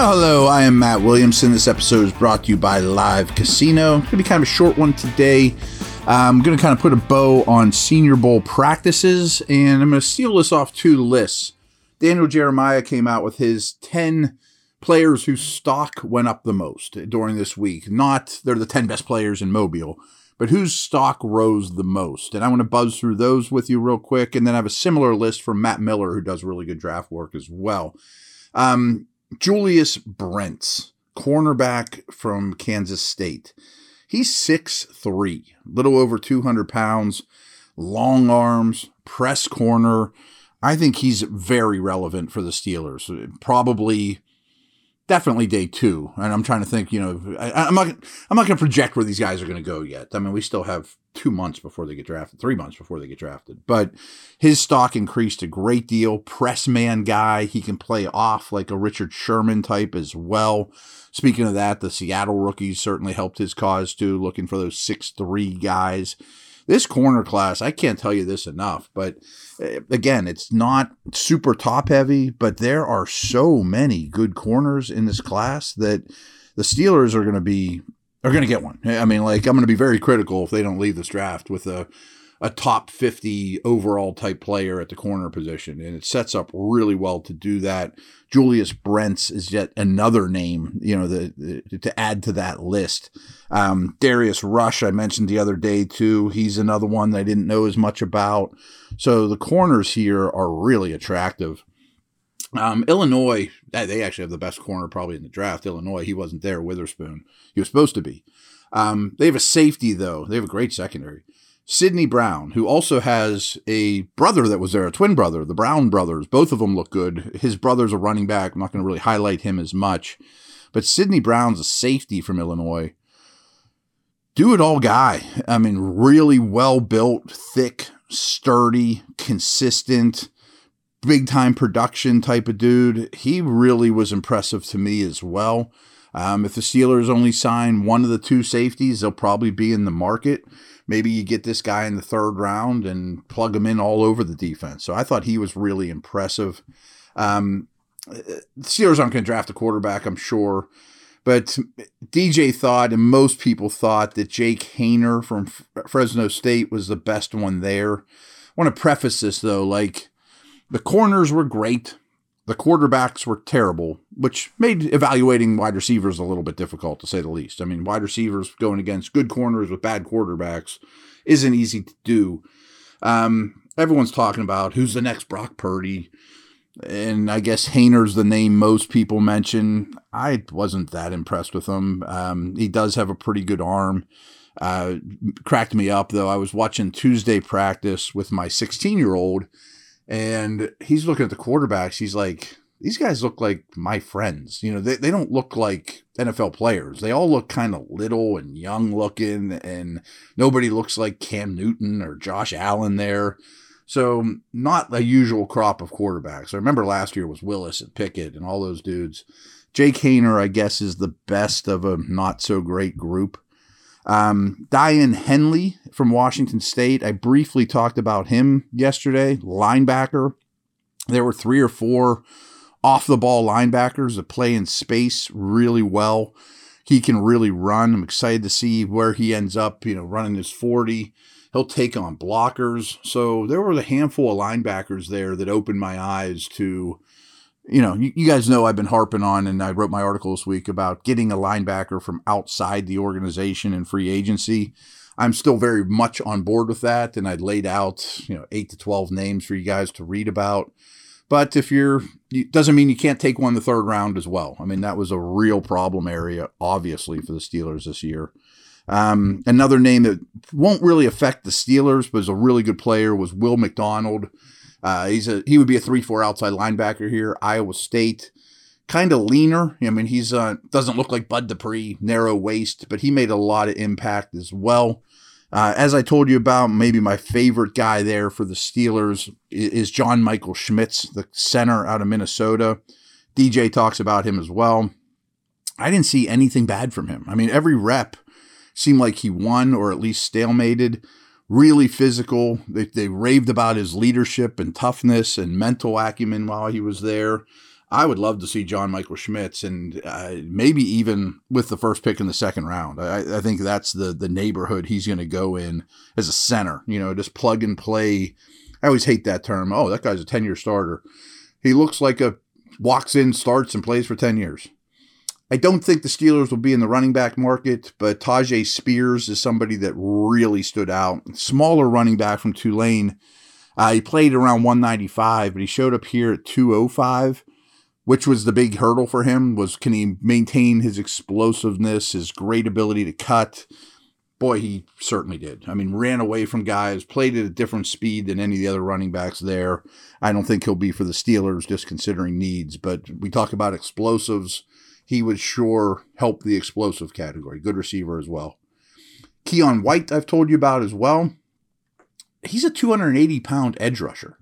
Well, hello, I am Matt Williamson. This episode is brought to you by Live Casino. It's going to be kind of a short one today. I'm going to kind of put a bow on Senior Bowl practices, and I'm going to steal this off two lists. Daniel Jeremiah came out with his 10 players whose stock went up the most during this week. Not they're the 10 best players in Mobile, but whose stock rose the most. And I want to buzz through those with you real quick. And then I have a similar list from Matt Miller, who does really good draft work as well. Um, Julius Brents, cornerback from Kansas State. He's 6'3, little over 200 pounds, long arms, press corner. I think he's very relevant for the Steelers. Probably definitely day two. And I'm trying to think, you know, I, am not, I'm not going to project where these guys are going to go yet. I mean, we still have two months before they get drafted, three months before they get drafted. But his stock increased a great deal. Press man guy, he can play off like a Richard Sherman type as well. Speaking of that, the Seattle rookies certainly helped his cause too, looking for those six three guys this corner class, I can't tell you this enough, but uh, again, it's not super top heavy, but there are so many good corners in this class that the Steelers are going to be are going to get one. I mean, like I'm going to be very critical if they don't leave this draft with a a top 50 overall type player at the corner position. And it sets up really well to do that. Julius Brents is yet another name, you know, the, the to add to that list. Um, Darius Rush, I mentioned the other day too. He's another one that I didn't know as much about. So the corners here are really attractive. Um, Illinois, they actually have the best corner probably in the draft. Illinois, he wasn't there. Witherspoon, he was supposed to be. Um, they have a safety though. They have a great secondary. Sidney Brown, who also has a brother that was there, a twin brother, the Brown brothers. Both of them look good. His brother's a running back. I'm not going to really highlight him as much. But Sidney Brown's a safety from Illinois. Do it all guy. I mean, really well built, thick, sturdy, consistent, big time production type of dude. He really was impressive to me as well. Um, if the Steelers only sign one of the two safeties, they'll probably be in the market maybe you get this guy in the third round and plug him in all over the defense. So I thought he was really impressive. Um, the Steelers aren't going to draft a quarterback, I'm sure. But DJ thought, and most people thought, that Jake Haener from Fresno State was the best one there. I want to preface this, though. Like, the corners were great. The quarterbacks were terrible, which made evaluating wide receivers a little bit difficult to say the least. I mean, wide receivers going against good corners with bad quarterbacks isn't easy to do. Um, everyone's talking about who's the next Brock Purdy. And I guess Haener's the name most people mention. I wasn't that impressed with him. Um, he does have a pretty good arm. Uh, cracked me up though. I was watching Tuesday practice with my 16 year old and he's looking at the quarterbacks. He's like, these guys look like my friends. You know, they, they don't look like NFL players. They all look kind of little and young looking, and nobody looks like Cam Newton or Josh Allen there. So, not a usual crop of quarterbacks. I remember last year was Willis and Pickett and all those dudes. Jake Haener, I guess, is the best of a not so great group. Um, Daiyan Henley from Washington State. I briefly talked about him yesterday, linebacker. There were three or four off the ball linebackers that play in space really well. He can really run. I'm excited to see where he ends up, you know, running his 40. He'll take on blockers. So there were a handful of linebackers there that opened my eyes to you know, you, you, guys know I've been harping on, and I wrote my article this week about getting a linebacker from outside the organization and free agency. I'm still very much on board with that, and I laid out, you know, eight to 12 names for you guys to read about. But if you're, it doesn't mean you can't take one the third round as well. I mean, that was a real problem area, obviously, for the Steelers this year. Um, another name that won't really affect the Steelers, but is a really good player, was Will McDonald. Uh, he's a he would be a three four outside linebacker here, Iowa State. Kind of leaner. I mean, he's uh, doesn't look like Bud Dupree, narrow waist, but he made a lot of impact as well. Uh, as I told you about, maybe my favorite guy there for the Steelers is John Michael Schmitz, the center out of Minnesota. DJ talks about him as well. I didn't see anything bad from him. I mean, every rep seemed like he won or at least stalemated. Really physical. They, they raved about his leadership and toughness and mental acumen while he was there. I would love to see John Michael Schmitz and uh, maybe even with the first pick in the second round. I, I think that's the the neighborhood he's going to go in as a center. You know, just plug and play. I always hate that term. Oh, that guy's a ten year starter. He looks like a walks in, starts, and plays for ten years. I don't think the Steelers will be in the running back market, but Tyjae Spears is somebody that really stood out. Smaller running back from Tulane. Uh, he played around 195, but he showed up here at 205, which was the big hurdle for him. Was can he maintain his explosiveness, his great ability to cut? Boy, he certainly did. I mean, ran away from guys, played at a different speed than any of the other running backs there. I don't think he'll be for the Steelers, just considering needs. But we talk about explosives he would sure help the explosive category. Good receiver as well. Keion White, I've told you about as well. He's a 280 pound edge rusher.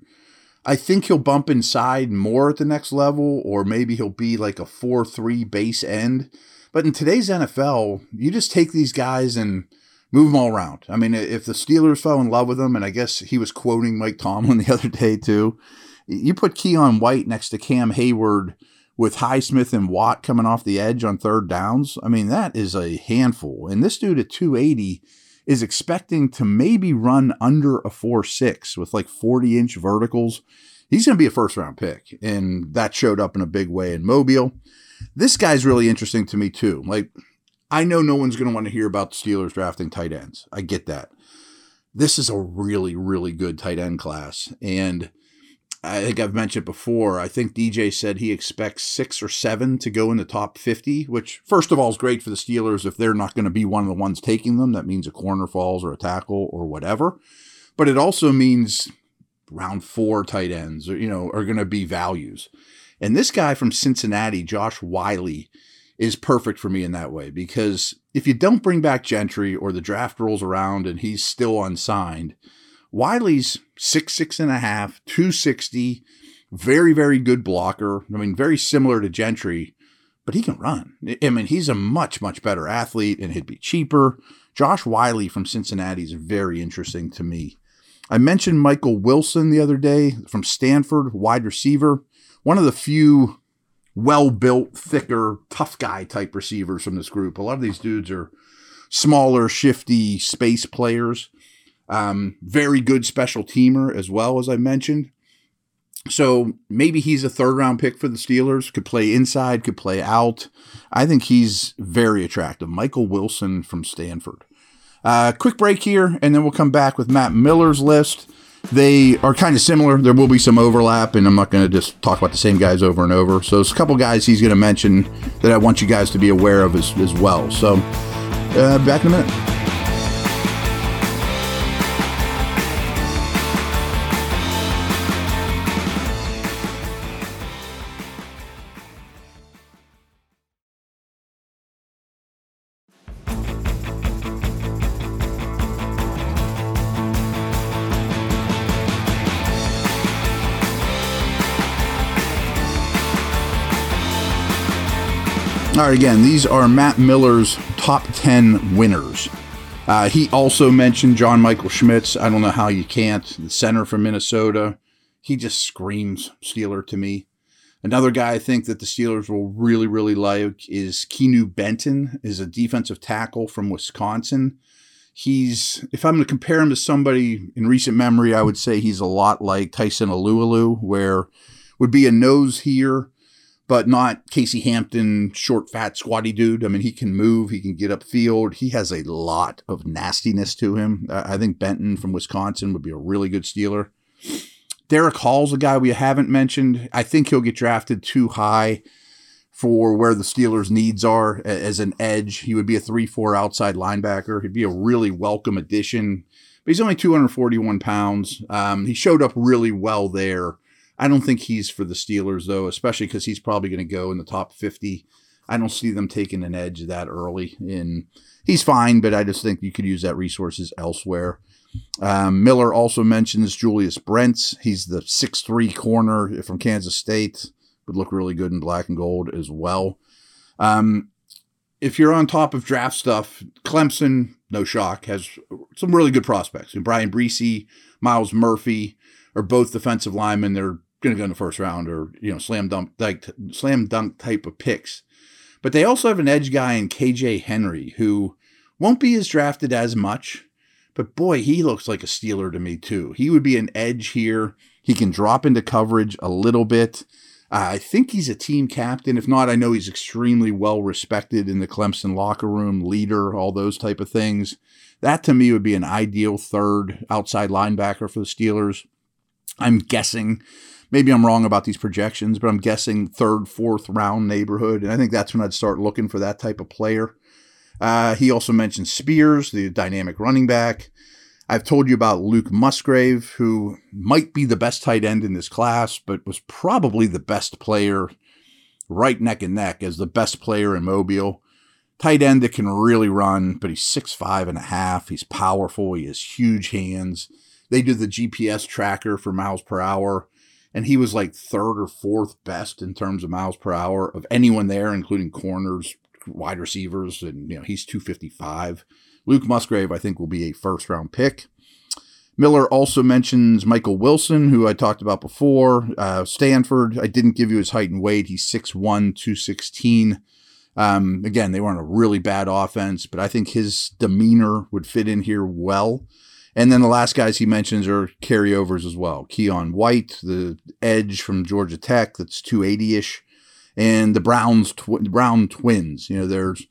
I think he'll bump inside more at the next level, or maybe he'll be like a 4 3 base end. But in today's NFL, you just take these guys and move them all around. I mean, if the Steelers fell in love with him, and I guess he was quoting Mike Tomlin the other day too, you put Keion White next to Cam Heyward with Highsmith and Watt coming off the edge on third downs. I mean, that is a handful. And this dude at 280 is expecting to maybe run under a 4 6 with like 40 inch verticals. He's going to be a first round pick. And that showed up in a big way in Mobile. This guy's really interesting to me, too. Like, I know no one's going to want to hear about the Steelers drafting tight ends. I get that. This is a really, really good tight end class. And I think I've mentioned before. I think DJ said he expects six or seven to go in the top 50, which, first of all, is great for the Steelers if they're not going to be one of the ones taking them. That means a corner falls or a tackle or whatever. But it also means round four tight ends, you know, are going to be values. And this guy from Cincinnati, Josh Whyle, is perfect for me in that way because if you don't bring back Gentry or the draft rolls around and he's still unsigned, Whyle's six, six and a half, 260, very, very good blocker. I mean, very similar to Gentry, but he can run. I mean, he's a much, much better athlete and he'd be cheaper. Josh Whyle from Cincinnati is very interesting to me. I mentioned Michael Wilson the other day from Stanford, wide receiver, one of the few well built, thicker, tough guy type receivers from this group. A lot of these dudes are smaller, shifty space players. Um, very good special teamer as well, as I mentioned. So maybe he's a third round pick for the Steelers. Could play inside, could play out. I think he's very attractive. Michael Wilson from Stanford. Uh, quick break here, and then we'll come back with Matt Miller's list. They are kind of similar. There will be some overlap, and I'm not going to just talk about the same guys over and over. So there's a couple guys he's going to mention that I want you guys to be aware of as, as well. So uh, back in a minute. All right, again, these are Matt Miller's top 10 winners. Uh, he also mentioned John Michael Schmitz. I don't know how you can't. The center from Minnesota. He just screams Steeler to me. Another guy I think that the Steelers will really, really like is Keanu Benton, is a defensive tackle from Wisconsin. He's, if I'm going to compare him to somebody in recent memory, I would say he's a lot like Tyson Alualu, where would be a nose here, but not Casey Hampton, short, fat, squatty dude. I mean, he can move, he can get upfield. He has a lot of nastiness to him. I think Benton from Wisconsin would be a really good Steeler. Derick Hall's a guy we haven't mentioned. I think he'll get drafted too high for where the Steelers' needs are as an edge. He would be a 3 4 outside linebacker. He'd be a really welcome addition. But he's only 241 pounds. Um, he showed up really well there. I don't think he's for the Steelers, though, especially because he's probably going to go in the top 50. I don't see them taking an edge that early. And he's fine, but I just think you could use that resources elsewhere. Um, Miller also mentions Julius Brents. He's the six-three corner from Kansas State. Would look really good in black and gold as well. Um, if you're on top of draft stuff, Clemson, no shock, has some really good prospects. And Bryan Bresee, Myles Murphy are both defensive linemen. They're going to go in the first round or, you know, slam dunk, like, slam dunk type of picks. But they also have an edge guy in KJ Henry who won't be as drafted as much but boy, he looks like a Steeler to me, too. He would be an edge here. He can drop into coverage a little bit. Uh, I think he's a team captain. If not, I know he's extremely well respected in the Clemson locker room, leader, all those type of things. That to me would be an ideal third outside linebacker for the Steelers. I'm guessing, maybe I'm wrong about these projections, but I'm guessing third, fourth round neighborhood. And I think that's when I'd start looking for that type of player. Uh, he also mentioned Spears, the dynamic running back. I've told you about Luke Musgrave, who might be the best tight end in this class, but was probably the best player, right neck and neck, as the best player in Mobile. Tight end that can really run, but he's six five and a half. He's powerful. He has huge hands. They do the GPS tracker for miles per hour, and he was like third or fourth best in terms of miles per hour of anyone there, including corners, wide receivers, and you know he's 255. Luke Musgrave, I think, will be a first round pick. Miller also mentions Michael Wilson, who I talked about before. Uh, Stanford, I didn't give you his height and weight. He's 6'1, 216. Um, again, they were on a really bad offense, but I think his demeanor would fit in here well. And then the last guys he mentions are carryovers as well. Keion White, the edge from Georgia Tech, that's 280 ish and the Browns tw- Brown twins. You know, there's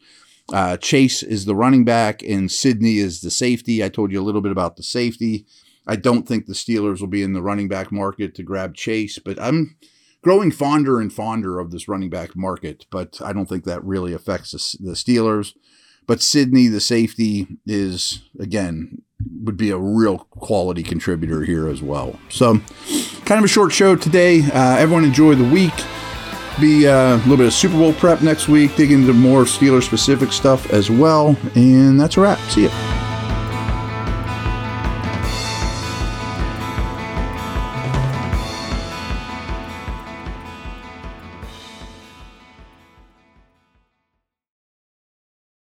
uh, Chase is the running back and Sidney is the safety. I told you a little bit about the safety. I don't think the Steelers will be in the running back market to grab Chase, but I'm growing fonder and fonder of this running back market. But I don't think that really affects the, the Steelers. But Sidney, the safety, is again would be a real quality contributor here as well. So, kind of a short show today. Uh, everyone enjoy the week be uh, a little bit of Super Bowl prep next week, dig into more Steeler specific stuff as well. And that's a wrap. See ya.